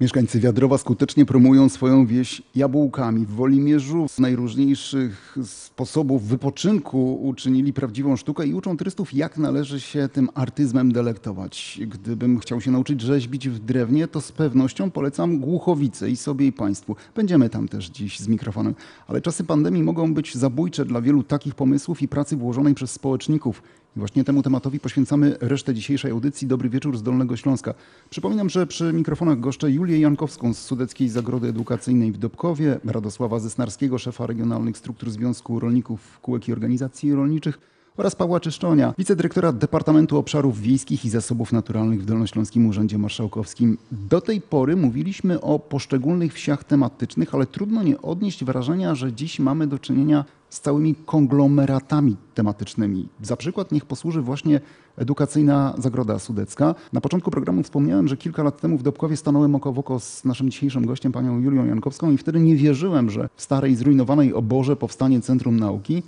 Mieszkańcy Wiadrowa skutecznie promują swoją wieś jabłkami. W Wolimierzu z najróżniejszych sposobów wypoczynku uczynili prawdziwą sztukę i uczą turystów, jak należy się tym artyzmem delektować. Gdybym chciał się nauczyć rzeźbić w drewnie, to z pewnością polecam Głuchowice i sobie i Państwu. Będziemy tam też dziś z mikrofonem. Ale czasy pandemii mogą być zabójcze dla wielu takich pomysłów i pracy włożonej przez społeczników. Właśnie temu tematowi poświęcamy resztę dzisiejszej audycji. Dobry wieczór z Dolnego Śląska. Przypominam, że przy mikrofonach goszczę Julię Jankowską z Sudeckiej Zagrody Edukacyjnej w Dobkowie, Radosława Zesnarskiego, szefa regionalnych struktur Związku Rolników, Kółek i Organizacji Rolniczych oraz Pawła Czyszczonia, wicedyrektora Departamentu Obszarów Wiejskich i Zasobów Naturalnych w Dolnośląskim Urzędzie Marszałkowskim. Do tej pory mówiliśmy o poszczególnych wsiach tematycznych, ale trudno nie odnieść wrażenia, że dziś mamy do czynienia z całymi konglomeratami tematycznymi. Za przykład niech posłuży właśnie edukacyjna Zagroda Sudecka. Na początku programu wspomniałem, że kilka lat temu w Dobkowie stanąłem oko w oko z naszym dzisiejszym gościem, panią Julią Jankowską i wtedy nie wierzyłem, że w starej, zrujnowanej oborze powstanie Centrum Nauki.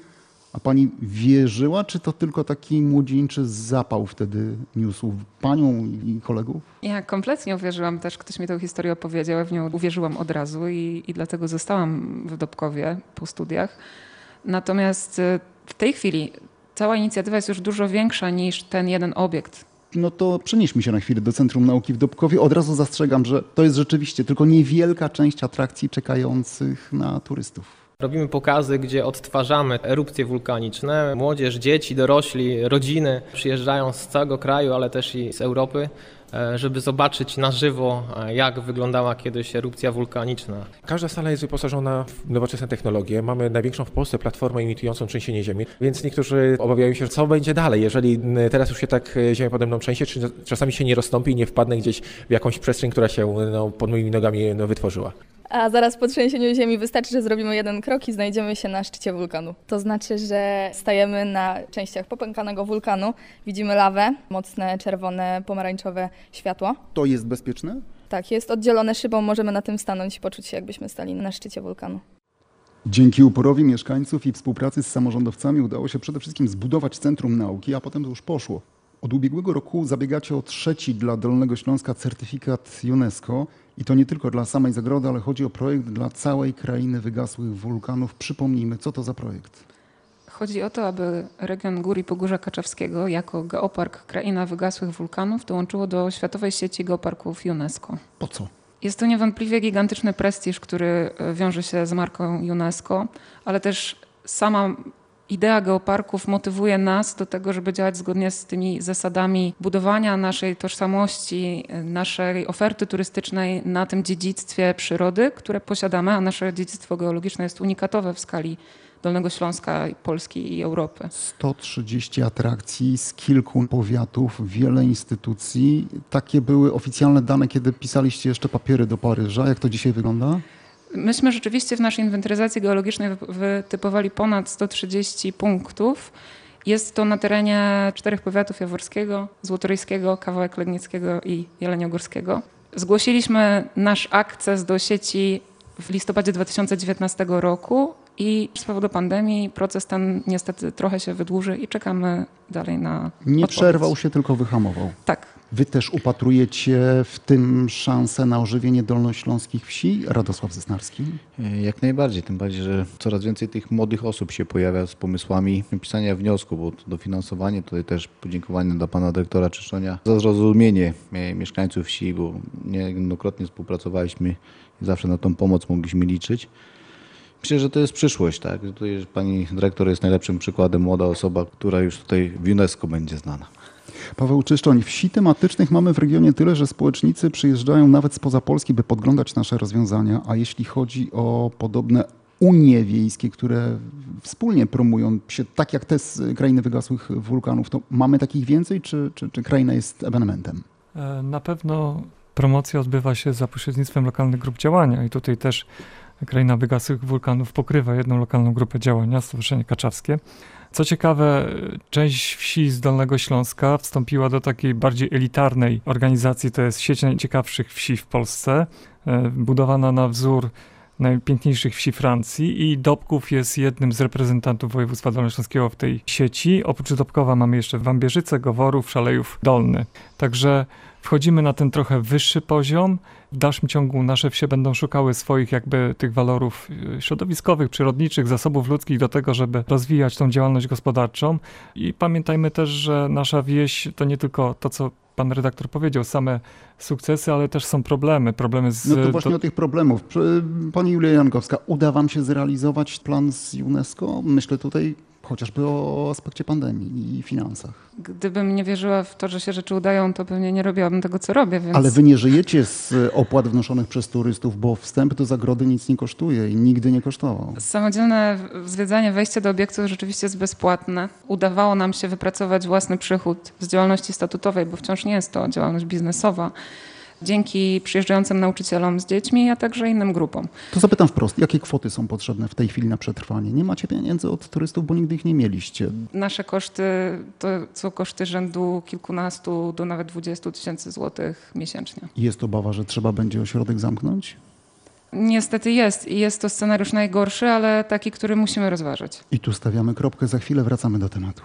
A pani wierzyła, czy to tylko taki młodzieńczy zapał wtedy niósł panią i kolegów? Ja kompletnie uwierzyłam też, ktoś mi tę historię opowiedział, ja w nią uwierzyłam od razu i, i dlatego zostałam w Dobkowie po studiach. Natomiast y, w tej chwili cała inicjatywa jest już dużo większa niż ten jeden obiekt. No to przenieśmy się na chwilę do Centrum Nauki w Dobkowie. Od razu zastrzegam, że to jest rzeczywiście tylko niewielka część atrakcji czekających na turystów. Robimy pokazy, gdzie odtwarzamy erupcje wulkaniczne. Młodzież, dzieci, dorośli, rodziny przyjeżdżają z całego kraju, ale też i z Europy, żeby zobaczyć na żywo, e, jak wyglądała kiedyś erupcja wulkaniczna. Każda sala jest wyposażona w nowoczesne technologie. Mamy największą w Polsce platformę imitującą trzęsienie ziemi, więc niektórzy obawiają się, co będzie dalej, jeżeli teraz już się tak e, ziemia pode mną trzęsie, czy czasami się nie rozstąpi i nie wpadnę gdzieś w jakąś przestrzeń, która się no, pod moimi nogami no, wytworzyła. A zaraz po trzęsieniu ziemi wystarczy, że zrobimy jeden krok i znajdziemy się na szczycie wulkanu. To znaczy, że stajemy na częściach popękanego wulkanu, widzimy lawę, mocne czerwone, pomarańczowe światło. To jest bezpieczne? Tak, jest oddzielone szybą, możemy na tym stanąć i poczuć się, jakbyśmy stali na szczycie wulkanu. Dzięki uporowi mieszkańców i współpracy z samorządowcami udało się przede wszystkim zbudować Centrum Nauki, a potem to już poszło. Od ubiegłego roku zabiegacie o trzeci dla Dolnego Śląska certyfikat UNESCO i to nie tylko dla samej zagrody, ale chodzi o projekt dla całej krainy wygasłych wulkanów. Przypomnijmy, co to za projekt? Chodzi o to, aby region Gór i Pogórza Kaczewskiego jako geopark Kraina Wygasłych Wulkanów dołączyło do Światowej Sieci Geoparków UNESCO. Po co? Jest to niewątpliwie gigantyczny prestiż, który wiąże się z marką UNESCO, ale też sama idea geoparków motywuje nas do tego, żeby działać zgodnie z tymi zasadami budowania naszej tożsamości, naszej oferty turystycznej na tym dziedzictwie przyrody, które posiadamy, a nasze dziedzictwo geologiczne jest unikatowe w skali Dolnego Śląska, Polski i Europy. 130 atrakcji z kilku powiatów, wiele instytucji. Takie były oficjalne dane, kiedy pisaliście jeszcze papiery do Paryża. Jak to dzisiaj wygląda? Myśmy rzeczywiście w naszej inwentaryzacji geologicznej wytypowali ponad 130 punktów. Jest to na terenie czterech powiatów jaworskiego, złotoryjskiego, kawałek legnickiego i jeleniogórskiego. Zgłosiliśmy nasz akces do sieci w listopadzie 2019 roku i z powodu pandemii proces ten niestety trochę się wydłuży i czekamy dalej na. Nie odpowiedź. przerwał się, tylko wyhamował. Tak. Wy też upatrujecie w tym szansę na ożywienie dolnośląskich wsi? Radosław Zesnarski? Jak najbardziej, tym bardziej, że coraz więcej tych młodych osób się pojawia z pomysłami pisania wniosku, bo dofinansowanie, tutaj też podziękowanie dla pana dyrektora Czyszczonia za zrozumienie mieszkańców wsi, bo niejednokrotnie współpracowaliśmy i zawsze na tą pomoc mogliśmy liczyć. Myślę, że to jest przyszłość, tak? Tutaj pani dyrektor jest najlepszym przykładem, młoda osoba, która już tutaj w UNESCO będzie znana. Paweł Czyszczoń, wsi tematycznych mamy w regionie tyle, że społecznicy przyjeżdżają nawet spoza Polski, by podglądać nasze rozwiązania, a jeśli chodzi o podobne unie wiejskie, które wspólnie promują się, tak jak te z krainy wygasłych wulkanów, to mamy takich więcej, czy, czy, czy kraina jest ewenementem? Na pewno promocja odbywa się za pośrednictwem lokalnych grup działania i tutaj też Kraina Wygasłych Wulkanów pokrywa jedną lokalną grupę działania, Stowarzyszenie Kaczawskie. Co ciekawe, część wsi z Dolnego Śląska wstąpiła do takiej bardziej elitarnej organizacji, to jest sieć najciekawszych wsi w Polsce, budowana na wzór najpiękniejszych wsi Francji i Dobków jest jednym z reprezentantów województwa dolnośląskiego w tej sieci. Oprócz Dobkowa mamy jeszcze Wambierzyce, Goworów, Szalejów Dolny. Także wchodzimy na ten trochę wyższy poziom. W dalszym ciągu nasze wsie będą szukały swoich jakby tych walorów y, środowiskowych, przyrodniczych, zasobów ludzkich do tego, żeby rozwijać tą działalność gospodarczą. I pamiętajmy też, że nasza wieś to nie tylko to, co pan redaktor powiedział, same sukcesy, ale też są problemy. Problemy z... No to właśnie do- o tych problemów. Pani Julia Jankowska, uda Wam się zrealizować plan z UNESCO? Myślę tutaj chociażby o aspekcie pandemii i finansach. Gdybym nie wierzyła w to, że się rzeczy udają, to pewnie nie robiłabym tego, co robię, więc... Ale wy nie żyjecie z opłat wnoszonych przez turystów, bo wstęp do zagrody nic nie kosztuje i nigdy nie kosztował. Samodzielne zwiedzanie, wejście do obiektu rzeczywiście jest bezpłatne. Udawało nam się wypracować własny przychód z działalności statutowej, bo wciąż nie jest to działalność biznesowa. Dzięki przyjeżdżającym nauczycielom z dziećmi, a także innym grupom. To zapytam wprost, jakie kwoty są potrzebne w tej chwili na przetrwanie? Nie macie pieniędzy od turystów, bo nigdy ich nie mieliście. Nasze koszty to są koszty rzędu kilkunastu do nawet 20 tysięcy złotych miesięcznie. Jest obawa, że trzeba będzie ośrodek zamknąć? Niestety jest i jest to scenariusz najgorszy, ale taki, który musimy rozważyć. I tu stawiamy kropkę, za chwilę wracamy do tematu.